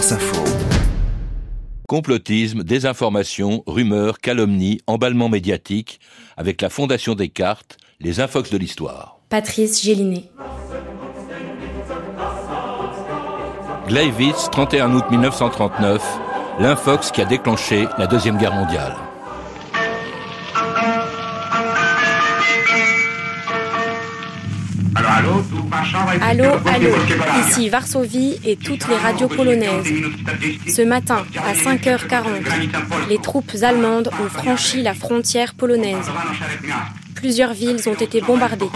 France Info. Complotisme, désinformation, rumeurs, calomnies, emballement médiatique, avec la Fondation Descartes, les infox de l'histoire. Patrice Gélinet. Gleiwitz, 31 août 1939, l'infox qui a déclenché la Deuxième Guerre mondiale. Allô, allô, ici Varsovie et toutes les radios polonaises. Ce matin, à 5h40, les troupes allemandes ont franchi la frontière polonaise. Plusieurs villes ont été bombardées.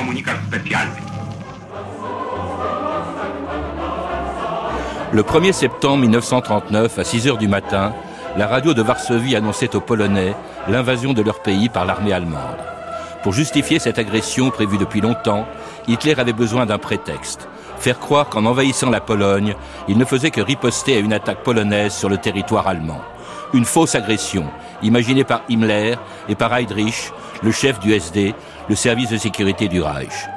Le 1er septembre 1939, à 6 h du matin, la radio de Varsovie annonçait aux Polonais l'invasion de leur pays par l'armée allemande. Pour justifier cette agression prévue depuis longtemps, Hitler avait besoin d'un prétexte. Faire croire qu'en envahissant la Pologne, il ne faisait que riposter à une attaque polonaise sur le territoire allemand. Une fausse agression, imaginée par Himmler et par Heydrich, le chef du SD, le service de sécurité du Reich.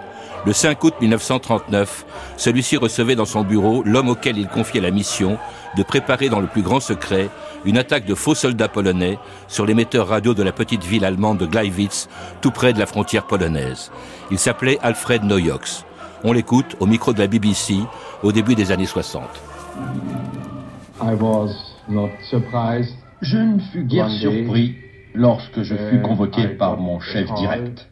Le 5 août 1939, celui-ci recevait dans son bureau l'homme auquel il confiait la mission de préparer dans le plus grand secret une attaque de faux soldats polonais sur l'émetteur radio de la petite ville allemande de Gleiwitz, tout près de la frontière polonaise. Il s'appelait Alfred Noyox. On l'écoute au micro de la BBC au début des années 60. Je ne fus guère surpris lorsque je fus convoqué par mon chef direct.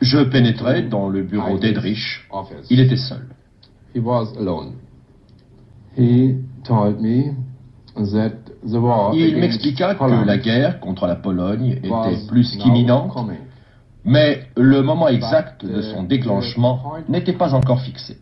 Je pénétrai dans le bureau d'Edrich. Il était seul. Il m'expliqua que la guerre contre la Pologne était plus qu'imminente, mais le moment exact de son déclenchement n'était pas encore fixé.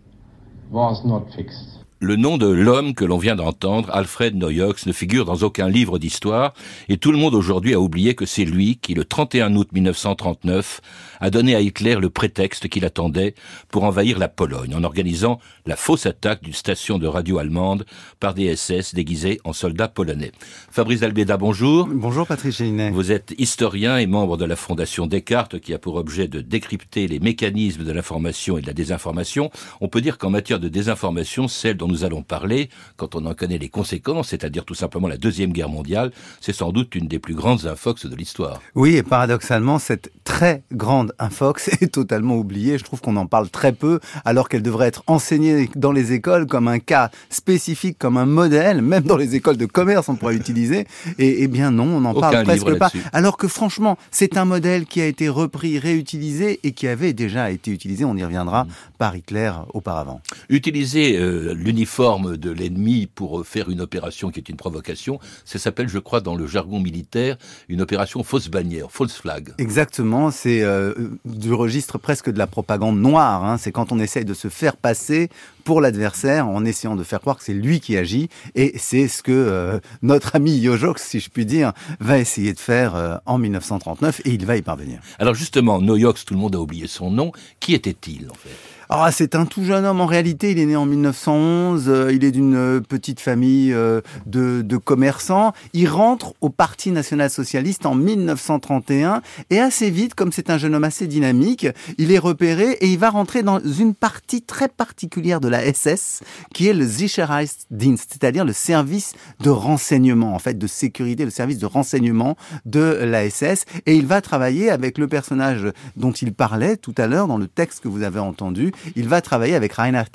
Le nom de l'homme que l'on vient d'entendre, Alfred Noyox, ne figure dans aucun livre d'histoire, et tout le monde aujourd'hui a oublié que c'est lui qui, le 31 août 1939, a donné à Hitler le prétexte qu'il attendait pour envahir la Pologne, en organisant la fausse attaque d'une station de radio allemande par des SS déguisés en soldats polonais. Fabrice Albeda, bonjour. Bonjour Patrice Gélinet. Vous êtes historien et membre de la Fondation Descartes, qui a pour objet de décrypter les mécanismes de l'information et de la désinformation. On peut dire qu'en matière de désinformation, celle dont nous allons parler, quand on en connaît les conséquences, c'est-à-dire tout simplement la Deuxième Guerre mondiale, c'est sans doute une des plus grandes infox de l'histoire. Oui, et paradoxalement, cette très grande infox est totalement oubliée. Je trouve qu'on en parle très peu, alors qu'elle devrait être enseignée dans les écoles comme un cas spécifique, comme un modèle, même dans les écoles de commerce, on pourrait utiliser. Et, eh bien non, on n'en parle presque pas. Alors que franchement, c'est un modèle qui a été repris, réutilisé et qui avait déjà été utilisé, on y reviendra, mm. par Hitler auparavant. Utiliser euh, l'uniforme de l'ennemi pour faire une opération qui est une provocation, ça s'appelle, je crois, dans le jargon militaire, une opération fausse bannière, false flag. Exactement, c'est euh, du registre presque de la propagande noire. Hein. C'est quand on essaye de se faire passer pour l'adversaire en essayant de faire croire que c'est lui qui agit. Et c'est ce que euh, notre ami Yojox, si je puis dire, va essayer de faire euh, en 1939 et il va y parvenir. Alors justement, Noyox, tout le monde a oublié son nom. Qui était-il en fait? Ah, c'est un tout jeune homme en réalité. Il est né en 1911. Euh, il est d'une petite famille euh, de, de, commerçants. Il rentre au Parti national socialiste en 1931 et assez vite, comme c'est un jeune homme assez dynamique, il est repéré et il va rentrer dans une partie très particulière de la SS, qui est le Sicherheitsdienst, c'est-à-dire le service de renseignement, en fait, de sécurité, le service de renseignement de la SS. Et il va travailler avec le personnage dont il parlait tout à l'heure dans le texte que vous avez entendu, il va travailler avec Reinhard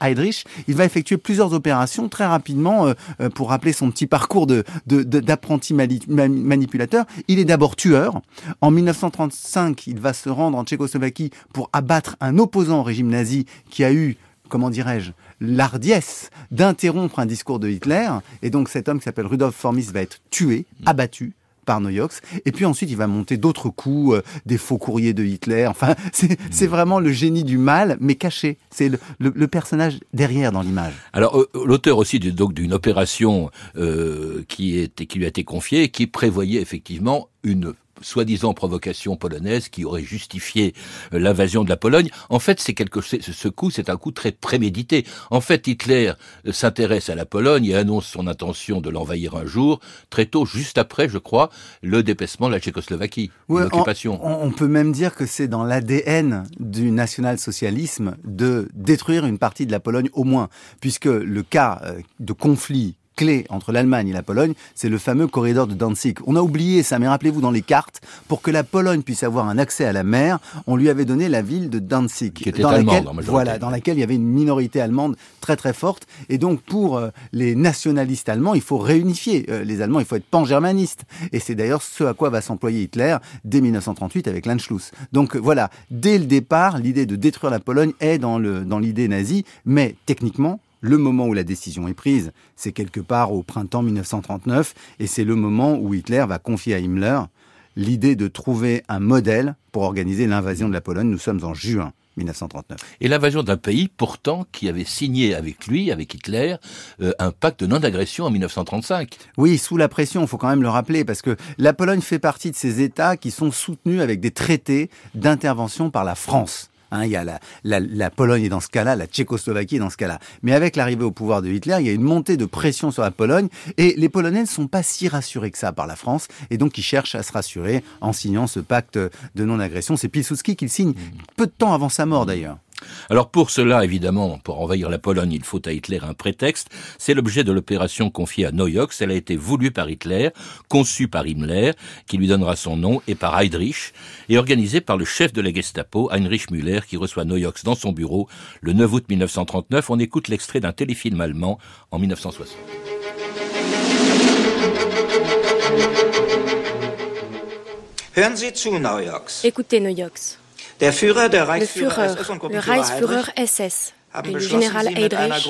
Heydrich. Il va effectuer plusieurs opérations très rapidement euh, euh, pour rappeler son petit parcours de, d'apprenti manipulateur. Il est d'abord tueur. En 1935, il va se rendre en Tchécoslovaquie pour abattre un opposant au régime nazi qui a eu comment dirais-je, l'ardiesse d'interrompre un discours de Hitler. Et donc cet homme qui s'appelle Rudolf Formis va être tué, abattu par Noyox. Et puis ensuite, il va monter d'autres coups, euh, des faux courriers de Hitler. Enfin, c'est vraiment le génie du mal, mais caché. C'est le, personnage derrière dans l'image. Alors, euh, l'auteur aussi donc d'une opération euh, qui, est, qui lui a été confiée, qui prévoyait effectivement une soi-disant provocation polonaise qui aurait justifié euh, l'invasion de la Pologne. En fait, c'est quelque ce coup, c'est un coup très prémédité. En fait, Hitler euh, s'intéresse à la Pologne et annonce son intention de l'envahir un jour, très tôt, juste après, je crois, le dépaissement de la Tchécoslovaquie, l'occupation. On, on, peut même dire que c'est dans l'ADN du national-socialisme de détruire une partie de la Pologne au moins, puisque le cas euh, de conflit clé entre l'Allemagne et la Pologne, c'est le fameux corridor de Danzig. On a oublié ça, mais rappelez-vous dans les cartes, pour que la Pologne puisse avoir un accès à la mer, on lui avait donné la ville de Danzig, qui était dans laquelle, voilà, dans laquelle il y avait une minorité allemande très très forte. Et donc pour euh, les nationalistes allemands, il faut réunifier euh, les Allemands, il faut être pan-germaniste. Et c'est d'ailleurs ce à quoi va s'employer Hitler dès 1938 avec l'Anschluss. Donc voilà, dès le départ, l'idée de détruire la Pologne est dans l'idée nazie, mais techniquement le moment où la décision est prise, c'est quelque part au printemps 1939, et c'est le moment où Hitler va confier à Himmler l'idée de trouver un modèle pour organiser l'invasion de la Pologne. Nous sommes en juin. 1939. Et l'invasion d'un pays pourtant qui avait signé avec lui, avec Hitler, euh, un pacte de non-agression en 1935. Oui, sous la pression, il faut quand même le rappeler, parce que la Pologne fait partie de ces États qui sont soutenus avec des traités d'intervention par la France. Hein, il y a la, la, la Pologne est dans ce cas-là, la Tchécoslovaquie est dans ce cas-là. Mais avec l'arrivée au pouvoir de Hitler, il y a une montée de pression sur la Pologne et les Polonais ne sont pas si rassurés que ça par la France et donc ils cherchent à se rassurer en signant ce pacte de non-agression. C'est Pilsudski qui le signe peu de temps avant sa mort d'ailleurs. Alors pour cela, évidemment, pour envahir la Pologne, il faut à Hitler un prétexte. C'est l'objet de l'opération confiée à Noyox. Elle a été voulue par Hitler, conçue par Himmler, qui lui donnera son nom, et par Heydrich, et organisée par le chef de la Gestapo, Heinrich Müller, qui reçoit Noyox dans son bureau le 9 août 1939. On écoute l'extrait d'un téléfilm allemand en 1960. Écoutez, Noyox. Le Führer, le Reichsführer SS et le général Heydrich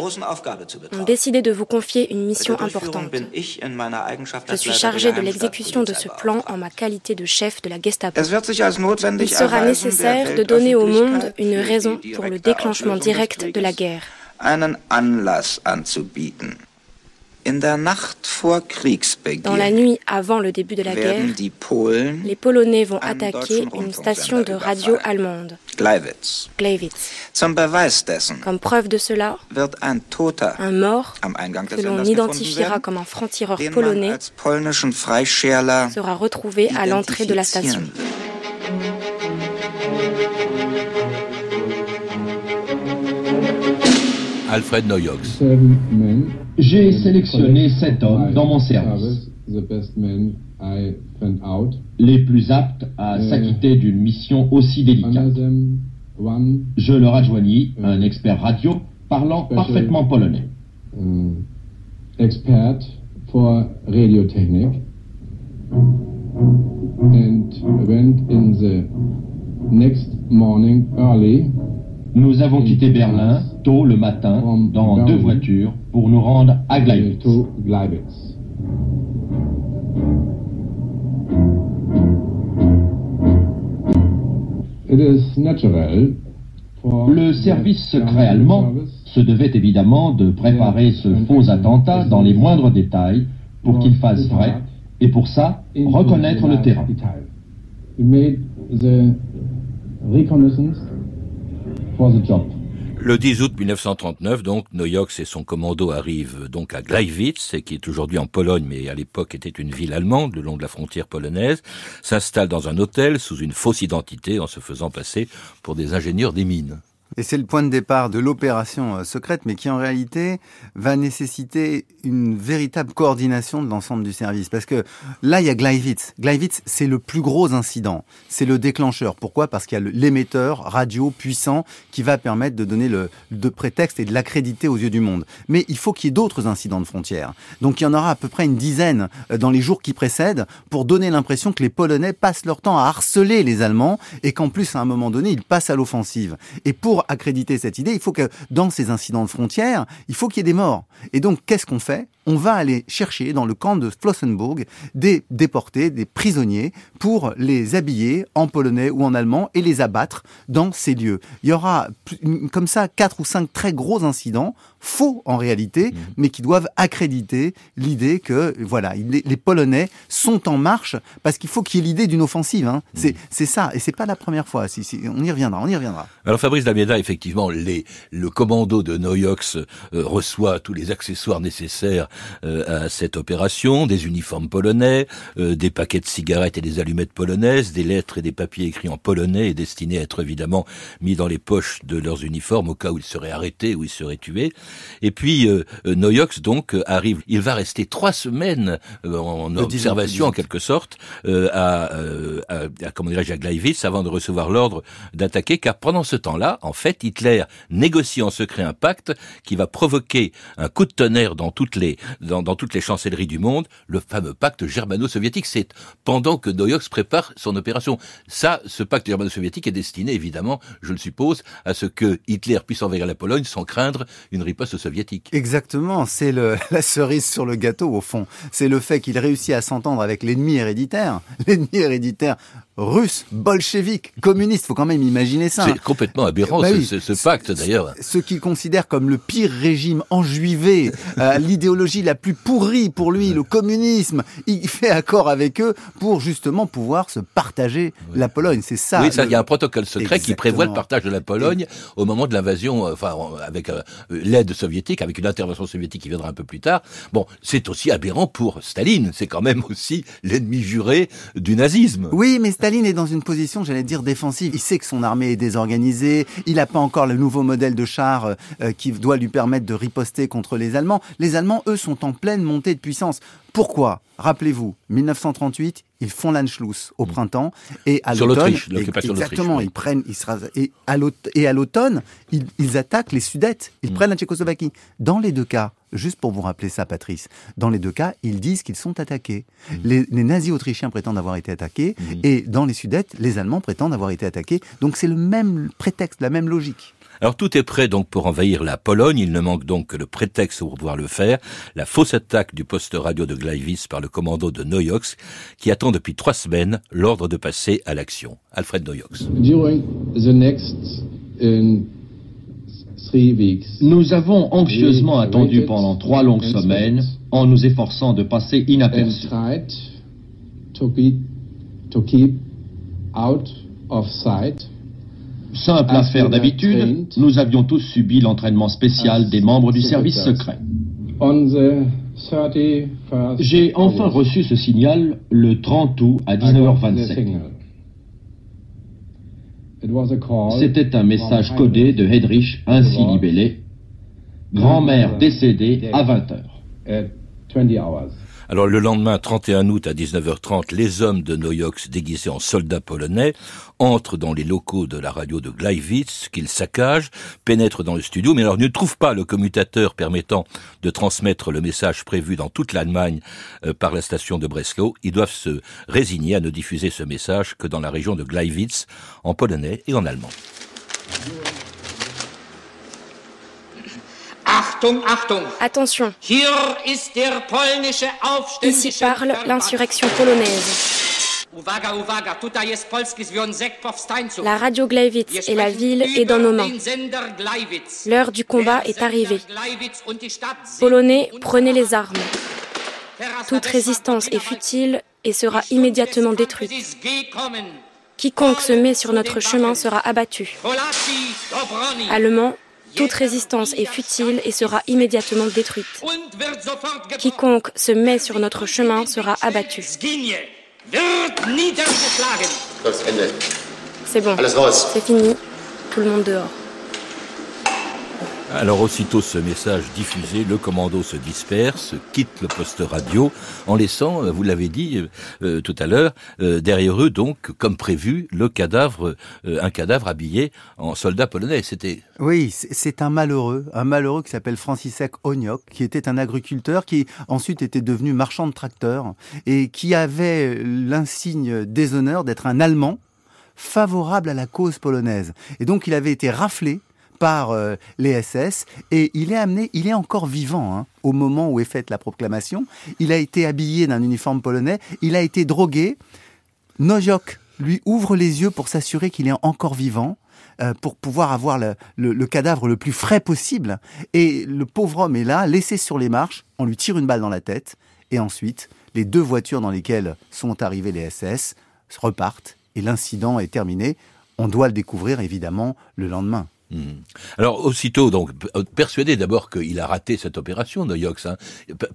ont décidé de vous confier une mission importante. Je suis chargé de l'exécution de ce plan en ma qualité de chef de la Gestapo. Il sera nécessaire de donner au monde une raison pour le déclenchement direct de la guerre. Dans la nuit avant le début de la guerre, les Polonais vont attaquer une station de radio allemande, Gleiwitz. Comme preuve de cela, un mort, que l'on identifiera comme un franc-tireur polonais, sera retrouvé à l'entrée de la station. Alfred Noyox. J'ai sélectionné sept hommes dans mon service, les plus aptes à uh, s'acquitter d'une mission aussi délicate. Je leur adjoignis uh, un expert radio parlant parfaitement polonais. Uh, expert for radiotechnik and went in the next morning early nous avons quitté Berlin tôt le matin dans deux voitures pour nous rendre à Gleiwitz. Le service secret allemand se devait évidemment de préparer ce faux attentat dans les moindres détails pour qu'il fasse vrai et pour ça reconnaître le terrain. Le 10 août 1939, donc, Noyox et son commando arrivent donc à Gleiwitz, qui est aujourd'hui en Pologne, mais à l'époque était une ville allemande, le long de la frontière polonaise, s'installent dans un hôtel sous une fausse identité en se faisant passer pour des ingénieurs des mines. Et c'est le point de départ de l'opération euh, secrète, mais qui en réalité va nécessiter une véritable coordination de l'ensemble du service. Parce que là, il y a Gleiwitz. Gleiwitz, c'est le plus gros incident. C'est le déclencheur. Pourquoi? Parce qu'il y a l'émetteur radio puissant qui va permettre de donner le de prétexte et de l'accréditer aux yeux du monde. Mais il faut qu'il y ait d'autres incidents de frontières. Donc il y en aura à peu près une dizaine euh, dans les jours qui précèdent pour donner l'impression que les Polonais passent leur temps à harceler les Allemands et qu'en plus, à un moment donné, ils passent à l'offensive. Et pour accréditer cette idée, il faut que dans ces incidents de frontières, il faut qu'il y ait des morts. Et donc, qu'est-ce qu'on fait? On va aller chercher dans le camp de Flossenburg des déportés, des prisonniers, pour les habiller en polonais ou en allemand et les abattre dans ces lieux. Il y aura comme ça quatre ou cinq très gros incidents faux en réalité, mmh. mais qui doivent accréditer l'idée que voilà, les, Polonais sont en marche parce qu'il faut qu'il y ait l'idée d'une offensive. Hein. Mmh. C'est ça, et c'est pas la première fois. Si, si, on y reviendra, on y reviendra. Alors Fabrice Damieda, effectivement, les, le commando de Noyox euh, reçoit tous les accessoires nécessaires à cette opération, des uniformes polonais, euh, des paquets de cigarettes et des allumettes polonaises, des lettres et des papiers écrits en polonais et destinés à être évidemment mis dans les poches de leurs uniformes au cas où ils seraient arrêtés ou ils seraient tués. Et puis euh, euh Noyox donc euh, arrive. Il va rester trois semaines euh, en observation en quelque sorte à, à, à comment dirais-je à Gleiwitz avant de recevoir l'ordre d'attaquer. Car pendant ce temps-là, en fait, Hitler négocie en secret un pacte qui va provoquer un coup de tonnerre dans toutes les dans, dans toutes les chancelleries du monde. Le fameux pacte germano-soviétique. C'est pendant que Noyox prépare son opération. Ça, ce pacte germano-soviétique est destiné évidemment, je le suppose, à ce que Hitler puisse envahir la Pologne sans craindre une riposte soviétique. Exactement, c'est la cerise sur le gâteau au fond. C'est le fait qu'il réussit à s'entendre avec l'ennemi héréditaire. L'ennemi héréditaire russe, bolchevique, communiste. Faut quand même imaginer ça. C'est complètement aberrant bah ce, pacte d'ailleurs. Ce qu'il considère comme le pire régime enjuivé, euh, l'idéologie la plus pourrie pour lui, le communisme. Il fait accord avec eux pour justement pouvoir se partager la Pologne. C'est ça. Oui, il y a un protocole secret qui prévoit le partage de la Pologne au moment de l'invasion, euh, enfin avec euh, l'aide soviétique, avec une intervention soviétique qui viendra un peu plus tard. Bon, c'est aussi aberrant pour Staline. C'est quand même aussi l'ennemi juré du nazisme. Oui, mais Staline est dans une position, j'allais dire, défensive. Il sait que son armée est désorganisée, il n'a pas encore le nouveau modèle de char euh, euh, qui doit lui permettre de riposter contre les Allemands. Les Allemands, eux, sont en pleine montée de puissance. Pourquoi Rappelez-vous, 1938, ils font l'Anschluss au mm. printemps et à l'automne, exactement, ils prennent, ils et à l'automne, ils, attaquent les Sudètes, ils mm. prennent la Tchécoslovaquie. Dans les deux cas, juste pour vous rappeler ça, Patrice, dans les deux cas, ils disent qu'ils sont attaqués. Mm. Les, nazis autrichiens prétendent avoir été attaqués et dans les Sudètes, les Allemands prétendent avoir été attaqués. Donc c'est le même prétexte, la même logique. Alors tout est prêt donc pour envahir la Pologne. Il ne manque donc que le prétexte pour pouvoir le faire. La fausse attaque du poste radio de Gleiwitz par le commando de Noyox, qui attend depuis trois semaines l'ordre de passer à l'action. Alfred Noyox. Nous avons anxieusement attendu pendant trois longues semaines en nous efforçant de passer inaperçus. Simple affaire d'habitude, nous avions tous subi l'entraînement spécial des membres du service secret. J'ai enfin reçu ce signal le 30 août à 19h27. C'était un message codé de Hedrich, ainsi libellé. Grand-mère décédée à 20h. Alors le lendemain, 31 août à 19h30, les hommes de Noyox déguisés en soldats polonais entrent dans les locaux de la radio de Gleiwitz, qu'ils saccagent, pénètrent dans le studio, mais alors ne trouvent pas le commutateur permettant de transmettre le message prévu dans toute l'Allemagne euh, par la station de Breslau. Ils doivent se résigner à ne diffuser ce message que dans la région de Gleiwitz, en polonais et en allemand. Attention. Ici parle l'insurrection polonaise. La radio Gleiwitz et la ville est dans nos mains. L'heure du combat est arrivée. Polonais, prenez les armes. Toute résistance est futile et sera immédiatement détruite. Quiconque se met sur notre chemin sera abattu. Allemands, toute résistance est futile et sera immédiatement détruite. Quiconque se met sur notre chemin sera abattu. C'est bon, c'est fini, tout le monde dehors. Alors aussitôt ce message diffusé, le commando se disperse, quitte le poste radio, en laissant, euh, vous l'avez dit euh, euh, tout à l'heure, derrière eux donc, comme prévu, le cadavre, un cadavre habillé en soldat polonais. C'était. Oui, c'est un malheureux, un malheureux qui s'appelle Francisek Oniok, qui était un agriculteur qui ensuite était devenu marchand de tracteurs et qui avait l'insigne déshonneur d'être un Allemand favorable à la cause polonaise. Et donc il avait été raflé par les SS et il est amené, il est encore vivant hein, au moment où est faite la proclamation. Il a été habillé d'un uniforme polonais, il a été drogué. Nojok lui ouvre les yeux pour s'assurer qu'il est encore vivant. Euh, pour pouvoir avoir le, cadavre le plus frais possible. Et le pauvre homme est là, laissé sur les marches, on lui tire une balle dans la tête, et ensuite, les deux voitures dans lesquelles sont arrivés les SS repartent, et l'incident est terminé. On doit le découvrir évidemment le lendemain. Hmm. Alors aussitôt, donc persuadé d'abord qu'il a raté cette opération de Yox, hein,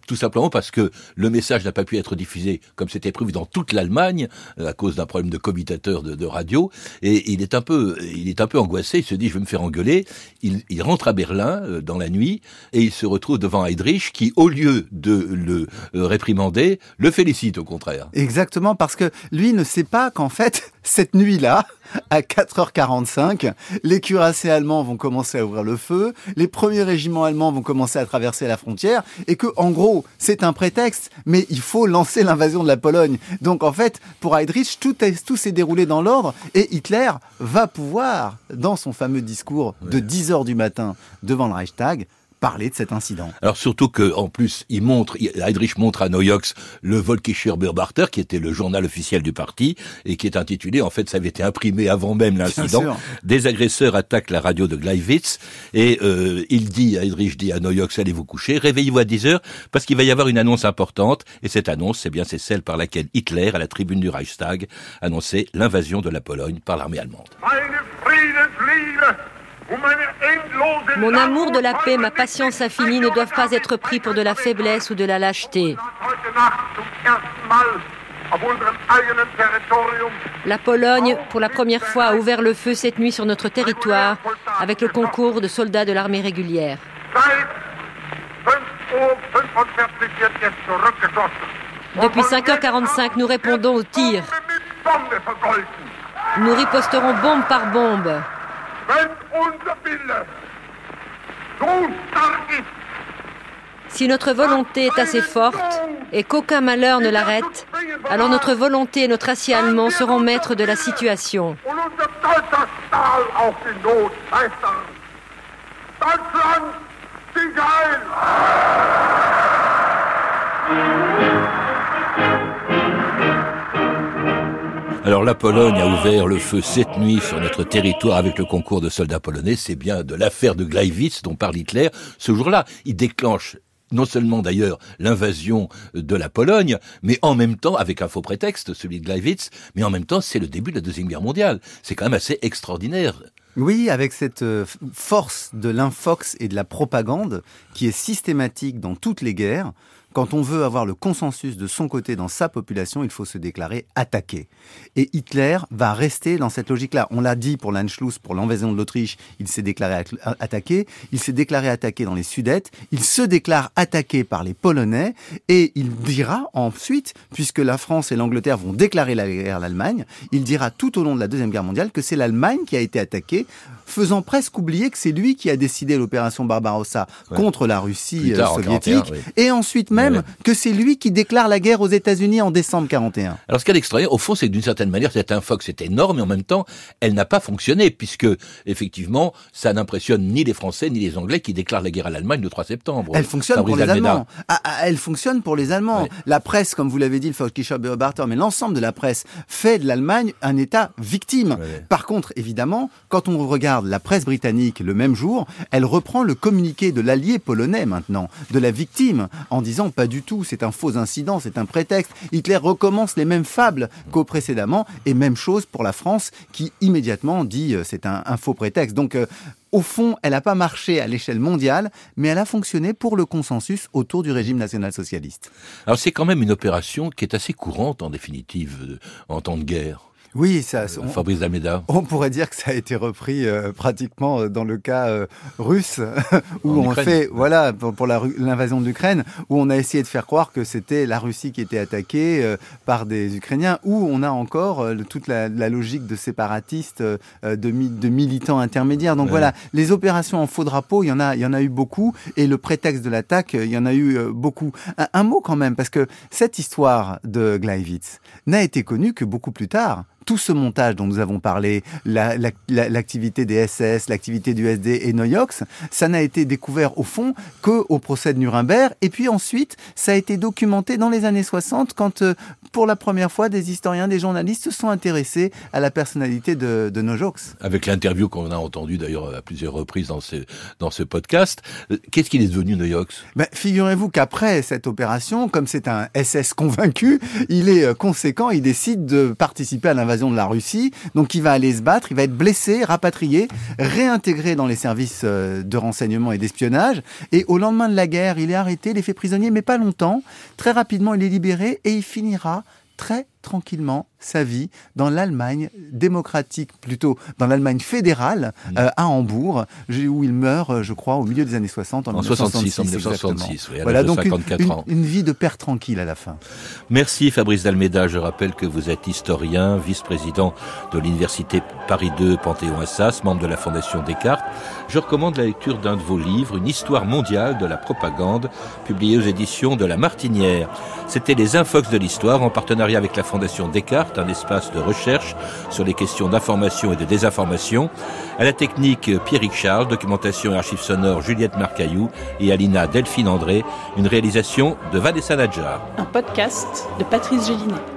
tout simplement parce que le message n'a pas pu être diffusé comme c'était prévu dans toute l'Allemagne à cause d'un problème de commutateur de, radio, et il est un peu, il est un peu angoissé. Il se dit, je vais me faire engueuler. Il, il rentre à Berlin euh, dans la nuit et il se retrouve devant Heydrich qui, au lieu de le euh, réprimander, le félicite au contraire. Exactement, parce que lui ne sait pas qu'en fait cette nuit-là, à 4h45, les cuirassés allemands vont commencer à ouvrir le feu, les premiers régiments allemands vont commencer à traverser la frontière, et que, en gros, c'est un prétexte, mais il faut lancer l'invasion de la Pologne. Donc, en fait, pour Heydrich, tout, tout s'est déroulé dans l'ordre, et Hitler va pouvoir, dans son fameux discours de 10h du matin devant le Reichstag, parler de cet incident. Alors surtout que en plus, il montre, Heydrich montre à Noyox le Volkischer Beobachter, qui était le journal officiel du parti et qui est intitulé, en fait, ça avait été imprimé avant même l'incident. Des agresseurs attaquent la radio de Gleiwitz et euh, il dit, Heydrich dit à Noyox, allez vous coucher, réveillez-vous à 10 heures parce qu'il va y avoir une annonce importante et cette annonce, c'est bien c'est celle par laquelle Hitler, à la tribune du Reichstag, annonçait l'invasion de la Pologne par l'armée allemande. Mon amour de la paix, ma patience infinie ne doivent pas être pris pour de la faiblesse ou de la lâcheté. La Pologne, pour la première fois, a ouvert le feu cette nuit sur notre territoire avec le concours de soldats de l'armée régulière. Depuis 5h45, nous répondons aux tirs. Nous riposterons bombe par bombe. Si notre volonté est assez forte et qu'aucun malheur ne l'arrête, alors notre volonté et notre acier allemand seront maîtres de la situation. Alors la Pologne a ouvert le feu cette nuit sur notre territoire avec le concours de soldats polonais. C'est bien de l'affaire de Gleiwitz dont parle Hitler. Ce jour-là, il déclenche non seulement d'ailleurs l'invasion de la Pologne, mais en même temps, avec un faux prétexte, celui de Gleiwitz, mais en même temps, c'est le début de la Deuxième Guerre mondiale. C'est quand même assez extraordinaire. Oui, avec cette euh, force de l'infox et de la propagande qui est systématique dans toutes les guerres, quand on veut avoir le consensus de son côté dans sa population, il faut se déclarer attaqué. Et Hitler va rester dans cette logique-là. On l'a dit pour l'Anschluss, pour l'invasion de l'Autriche, il s'est déclaré attaqué. Il s'est déclaré attaqué dans les Sudètes. Il se déclare attaqué par les Polonais. Et il dira ensuite, puisque la France et l'Angleterre vont déclarer la guerre à l'Allemagne, il dira tout au long de la Deuxième Guerre mondiale que c'est l'Allemagne qui a été attaquée, faisant presque oublier que c'est lui qui a décidé l'opération Barbarossa contre la Russie euh, soviétique. Et ensuite même, que c'est lui qui déclare la guerre aux États-Unis en décembre 41. Alors ce qu'il y a d'extraordinaire, au fond, c'est que d'une certaine manière, cette infox est énorme, mais en même temps, elle n'a pas fonctionné, puisque effectivement, ça n'impressionne ni les Français ni les Anglais qui déclarent la guerre à l'Allemagne le 3 septembre. Elle fonctionne pour les Allemands. Ah, ah, elle fonctionne pour les Allemands. La presse, comme vous l'avez dit, le Volkischer Beobachter, mais l'ensemble de la presse fait de l'Allemagne un État victime. Par contre, évidemment, quand on regarde la presse britannique le même jour, elle reprend le communiqué de l'allié polonais maintenant, de la victime, en disant pas du tout, c'est un faux incident, c'est un prétexte. Hitler recommence les mêmes fables qu'au précédemment, et même chose pour la France qui immédiatement dit euh, c'est un, faux prétexte. Donc euh, au fond, elle n'a pas marché à l'échelle mondiale, mais elle a fonctionné pour le consensus autour du régime national-socialiste. Alors c'est quand même une opération qui est assez courante en définitive euh, en temps de guerre. Oui, ça. Euh, on, Fabrice. On pourrait dire que ça a été repris euh, pratiquement euh, dans le cas russe, où on fait, voilà, pour, l'invasion de l'Ukraine, où on a essayé de faire croire que c'était la Russie qui était attaquée par des Ukrainiens, où on a encore toute la, logique de séparatistes, de, de, militants intermédiaires. Donc voilà, les opérations en faux drapeau, il y en a, il y en a eu beaucoup, et le prétexte de l'attaque, il y en a eu beaucoup. Un, un mot quand même, parce que cette histoire de Gleiwitz n'a été connue que beaucoup plus tard tout ce montage dont nous avons parlé, l'activité des SS, l'activité du SD et Noyox, ça n'a été découvert au fond que au procès de Nuremberg. Et puis ensuite, ça a été documenté dans les années 60 quand, euh, pour la première fois, des historiens, des journalistes se sont intéressés à la personnalité de, de Nojox. Avec l'interview qu'on a entendue d'ailleurs à plusieurs reprises dans ce, dans ce podcast, euh, qu'est-ce qu'il est devenu Nojox ben, Figurez-vous qu'après cette opération, comme c'est un SS convaincu, il est euh, conséquent, il décide de participer à l'invasion de la Russie, donc il va aller se battre, il va être blessé, rapatrié, réintégré dans les services de renseignement et d'espionnage, et au lendemain de la guerre, il est arrêté, il est fait prisonnier, mais pas longtemps. Très rapidement, il est libéré et il finira très tranquillement sa vie dans l'Allemagne démocratique, plutôt dans l'Allemagne fédérale, mm. euh, à Hambourg, où il meurt, euh, je crois, au milieu des années 60, en, en 1966. En 1966, oui, voilà, donc une, ans. une, vie de père tranquille à la fin. Merci Fabrice Dalméda. Je rappelle que vous êtes historien, vice-président de l'Université Paris 2 Panthéon-Assas, membre de la Fondation Descartes. Je recommande la lecture d'un de vos livres, Une histoire mondiale de la propagande, publié aux éditions de La Martinière. C'était les Infox de l'histoire en partenariat avec la Fondation Descartes, un espace de recherche sur les questions d'information et de désinformation. À la technique, Pierrick Charles, documentation et archives sonores, Juliette Marcaillou et Alina Delphine André, une réalisation de Vanessa Nadjar. Un podcast de Patrice Gélinet.